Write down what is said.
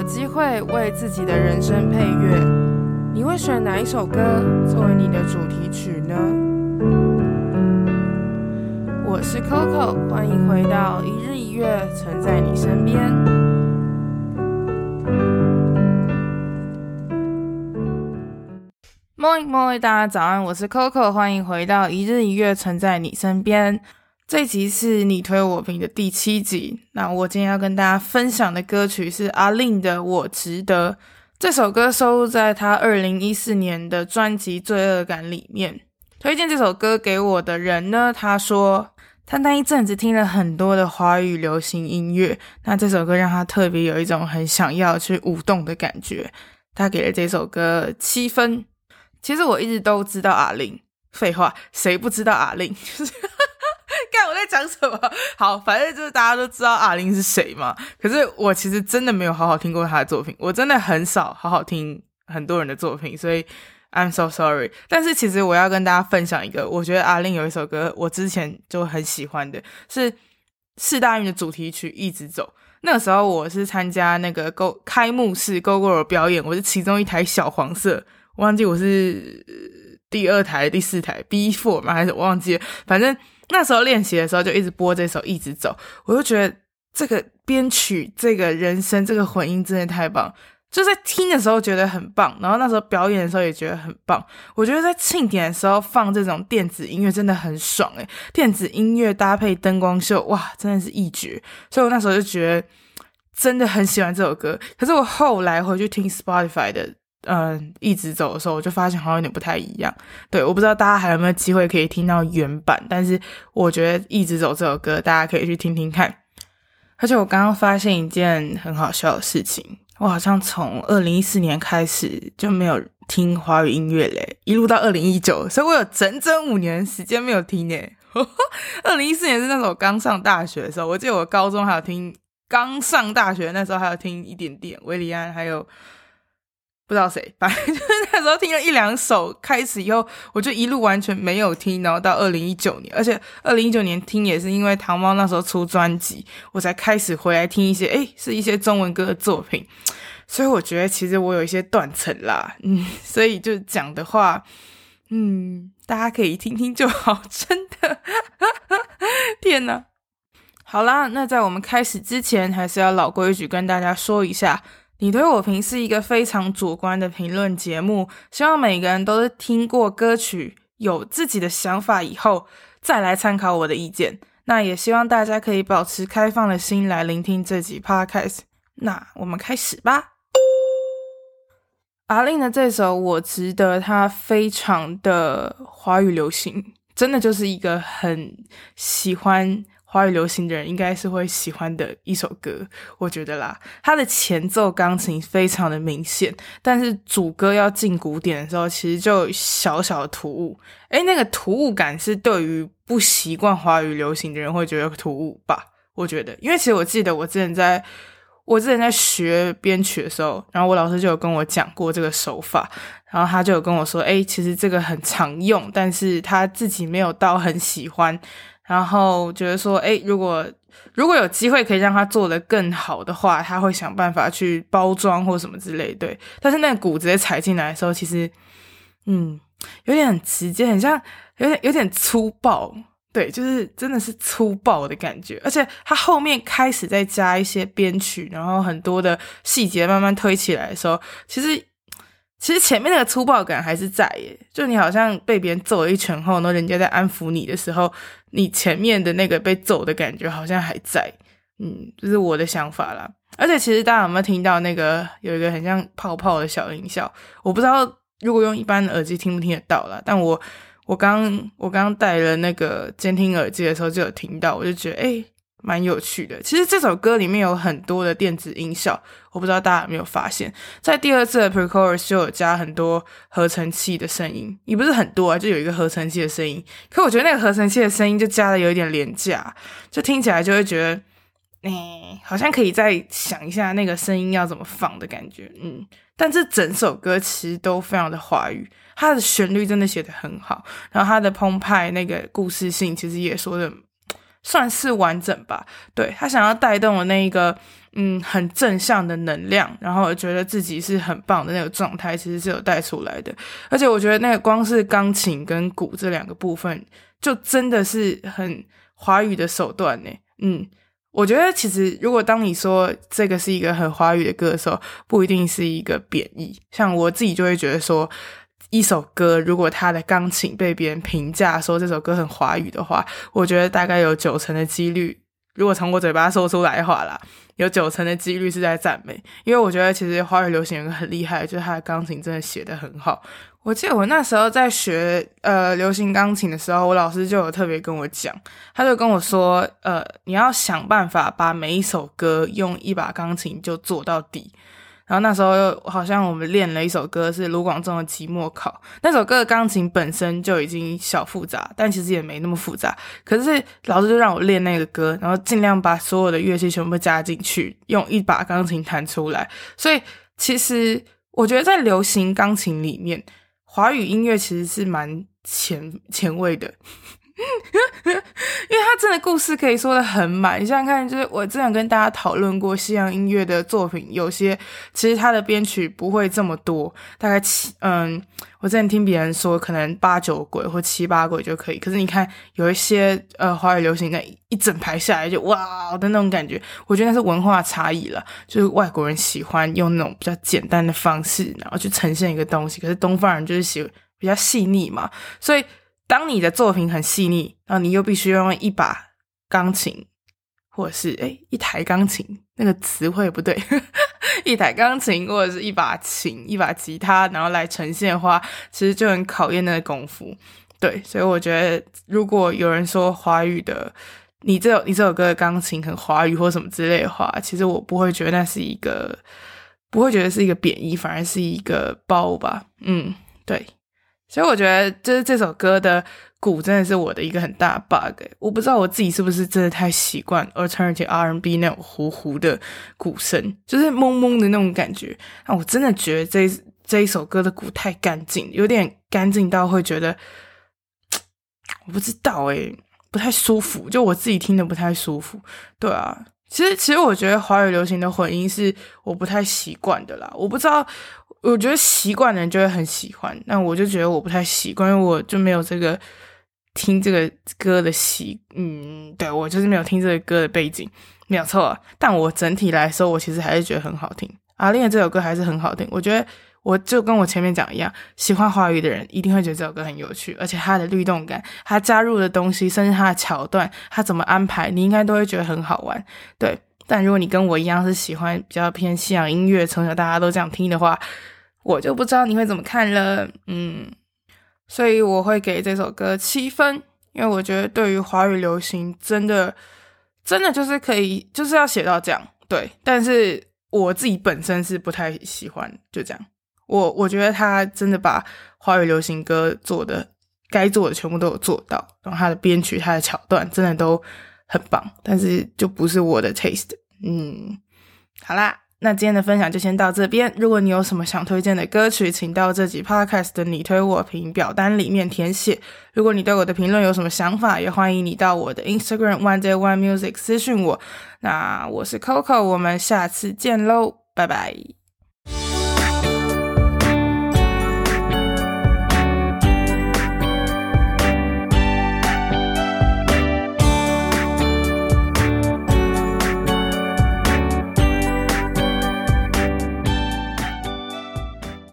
有机会为自己的人生配乐，你会选哪一首歌作为你的主题曲呢？我是 Coco，欢迎回到一日一月，存在你身边。Morning Morning，大家早安，我是 Coco，欢迎回到一日一月，存在你身边。这集是你推我评的第七集。那我今天要跟大家分享的歌曲是阿令的《我值得》。这首歌收录在他二零一四年的专辑《罪恶感》里面。推荐这首歌给我的人呢，他说他那一阵子听了很多的华语流行音乐，那这首歌让他特别有一种很想要去舞动的感觉。他给了这首歌七分。其实我一直都知道阿令废话，谁不知道阿令就是。在讲什么？好，反正就是大家都知道阿玲是谁嘛。可是我其实真的没有好好听过她的作品，我真的很少好好听很多人的作品，所以 I'm so sorry。但是其实我要跟大家分享一个，我觉得阿玲有一首歌，我之前就很喜欢的，是四大运的主题曲《一直走》。那个时候我是参加那个 Go 开幕式 Go Go 表演，我是其中一台小黄色，我忘记我是第二台、第四台 B four 嘛，还是我忘记了，反正。那时候练习的时候就一直播这首《一直走》，我就觉得这个编曲、这个人声、这个混音真的太棒，就在听的时候觉得很棒，然后那时候表演的时候也觉得很棒。我觉得在庆典的时候放这种电子音乐真的很爽诶，电子音乐搭配灯光秀，哇，真的是一绝。所以我那时候就觉得真的很喜欢这首歌。可是我后来回去听 Spotify 的。嗯，一直走的时候，我就发现好像有点不太一样。对，我不知道大家还有没有机会可以听到原版，但是我觉得一直走这首歌，大家可以去听听看。而且我刚刚发现一件很好笑的事情，我好像从二零一四年开始就没有听华语音乐嘞，一路到二零一九，所以我有整整五年时间没有听诶。二零一四年是那时候我刚上大学的时候，我记得我高中还有听，刚上大学那时候还有听一点点韦礼安，还有。不知道谁，反正就是那时候听了一两首，开始以后我就一路完全没有听，然后到二零一九年，而且二零一九年听也是因为糖猫那时候出专辑，我才开始回来听一些，诶，是一些中文歌的作品，所以我觉得其实我有一些断层啦，嗯，所以就讲的话，嗯，大家可以听听就好，真的，天哪，好啦，那在我们开始之前，还是要老规矩跟大家说一下。你推我评是一个非常主观的评论节目，希望每个人都是听过歌曲，有自己的想法以后，再来参考我的意见。那也希望大家可以保持开放的心来聆听这集 Podcast。那我们开始吧。A-Lin 的这首《我值得》，它非常的华语流行，真的就是一个很喜欢。华语流行的人应该是会喜欢的一首歌，我觉得啦。它的前奏钢琴非常的明显，但是主歌要进古典的时候，其实就小小的突兀。诶，那个突兀感是对于不习惯华语流行的人会觉得突兀吧？我觉得，因为其实我记得我之前在我之前在学编曲的时候，然后我老师就有跟我讲过这个手法，然后他就有跟我说，诶，其实这个很常用，但是他自己没有到很喜欢。然后觉得说，诶，如果如果有机会可以让他做得更好的话，他会想办法去包装或什么之类，对。但是那个鼓直接踩进来的时候，其实，嗯，有点很直接，很像有点有点粗暴，对，就是真的是粗暴的感觉。而且他后面开始再加一些编曲，然后很多的细节慢慢推起来的时候，其实。其实前面那个粗暴感还是在耶，就你好像被别人揍了一拳后，然后人家在安抚你的时候，你前面的那个被揍的感觉好像还在，嗯，这是我的想法啦。而且其实大家有没有听到那个有一个很像泡泡的小音效？我不知道如果用一般的耳机听不听得到啦，但我我刚我刚戴了那个监听耳机的时候就有听到，我就觉得诶蛮有趣的。其实这首歌里面有很多的电子音效，我不知道大家有没有发现，在第二次的 pre-chorus 就有加很多合成器的声音，也不是很多啊，就有一个合成器的声音。可我觉得那个合成器的声音就加的有一点廉价，就听起来就会觉得，哎、欸，好像可以再想一下那个声音要怎么放的感觉。嗯，但这整首歌其实都非常的华语，它的旋律真的写得很好，然后它的澎湃那个故事性其实也说的。算是完整吧，对，他想要带动的那一个，嗯很正向的能量，然后觉得自己是很棒的那个状态，其实是有带出来的。而且我觉得那个光是钢琴跟鼓这两个部分，就真的是很华语的手段呢。嗯，我觉得其实如果当你说这个是一个很华语的歌的时候，不一定是一个贬义。像我自己就会觉得说。一首歌，如果他的钢琴被别人评价说这首歌很华语的话，我觉得大概有九成的几率，如果从我嘴巴说出来的话啦，有九成的几率是在赞美。因为我觉得其实华语流行有个很厉害，就是他的钢琴真的写得很好。我记得我那时候在学呃流行钢琴的时候，我老师就有特别跟我讲，他就跟我说，呃，你要想办法把每一首歌用一把钢琴就做到底。然后那时候好像我们练了一首歌是卢广仲的《期末考》，那首歌的钢琴本身就已经小复杂，但其实也没那么复杂。可是老师就让我练那个歌，然后尽量把所有的乐器全部加进去，用一把钢琴弹出来。所以其实我觉得在流行钢琴里面，华语音乐其实是蛮前前卫的。因为他真的故事可以说得很满，你想想看，就是我之前跟大家讨论过西洋音乐的作品，有些其实他的编曲不会这么多，大概七嗯，我之前听别人说可能八九轨或七八轨就可以，可是你看有一些呃华语流行的一整排下来就哇的那种感觉，我觉得那是文化差异了，就是外国人喜欢用那种比较简单的方式，然后去呈现一个东西，可是东方人就是喜比较细腻嘛，所以。当你的作品很细腻，然后你又必须要用一把钢琴，或者是诶一台钢琴，那个词汇不对，一台钢琴或者是一把琴、一把吉他，然后来呈现的话，其实就很考验那个功夫。对，所以我觉得，如果有人说华语的你这你这首歌的钢琴很华语或什么之类的话，其实我不会觉得那是一个，不会觉得是一个贬义，反而是一个褒吧。嗯，对。所以我觉得，就是这首歌的鼓真的是我的一个很大的 bug。我不知道我自己是不是真的太习惯 alternative R&B 那种糊糊的鼓声，就是懵懵的那种感觉。那我真的觉得这这一首歌的鼓太干净，有点干净到会觉得，我不知道诶，不太舒服。就我自己听的不太舒服。对啊，其实其实我觉得华语流行的混音是我不太习惯的啦。我不知道。我觉得习惯的人就会很喜欢，那我就觉得我不太习惯，因为我就没有这个听这个歌的习，嗯，对，我就是没有听这个歌的背景，没有错。但我整体来说，我其实还是觉得很好听。阿令的这首歌还是很好听，我觉得我就跟我前面讲一样，喜欢华语的人一定会觉得这首歌很有趣，而且它的律动感，它加入的东西，甚至它的桥段，它怎么安排，你应该都会觉得很好玩，对。但如果你跟我一样是喜欢比较偏西洋音乐，从小大家都这样听的话，我就不知道你会怎么看了。嗯，所以我会给这首歌七分，因为我觉得对于华语流行，真的真的就是可以，就是要写到这样。对，但是我自己本身是不太喜欢，就这样。我我觉得他真的把华语流行歌做的该做的全部都有做到，然后他的编曲、他的桥段真的都。很棒，但是就不是我的 taste。嗯，好啦，那今天的分享就先到这边。如果你有什么想推荐的歌曲，请到这集 podcast 的你推我评表单里面填写。如果你对我的评论有什么想法，也欢迎你到我的 Instagram one day one music 私讯我。那我是 Coco，我们下次见喽，拜拜。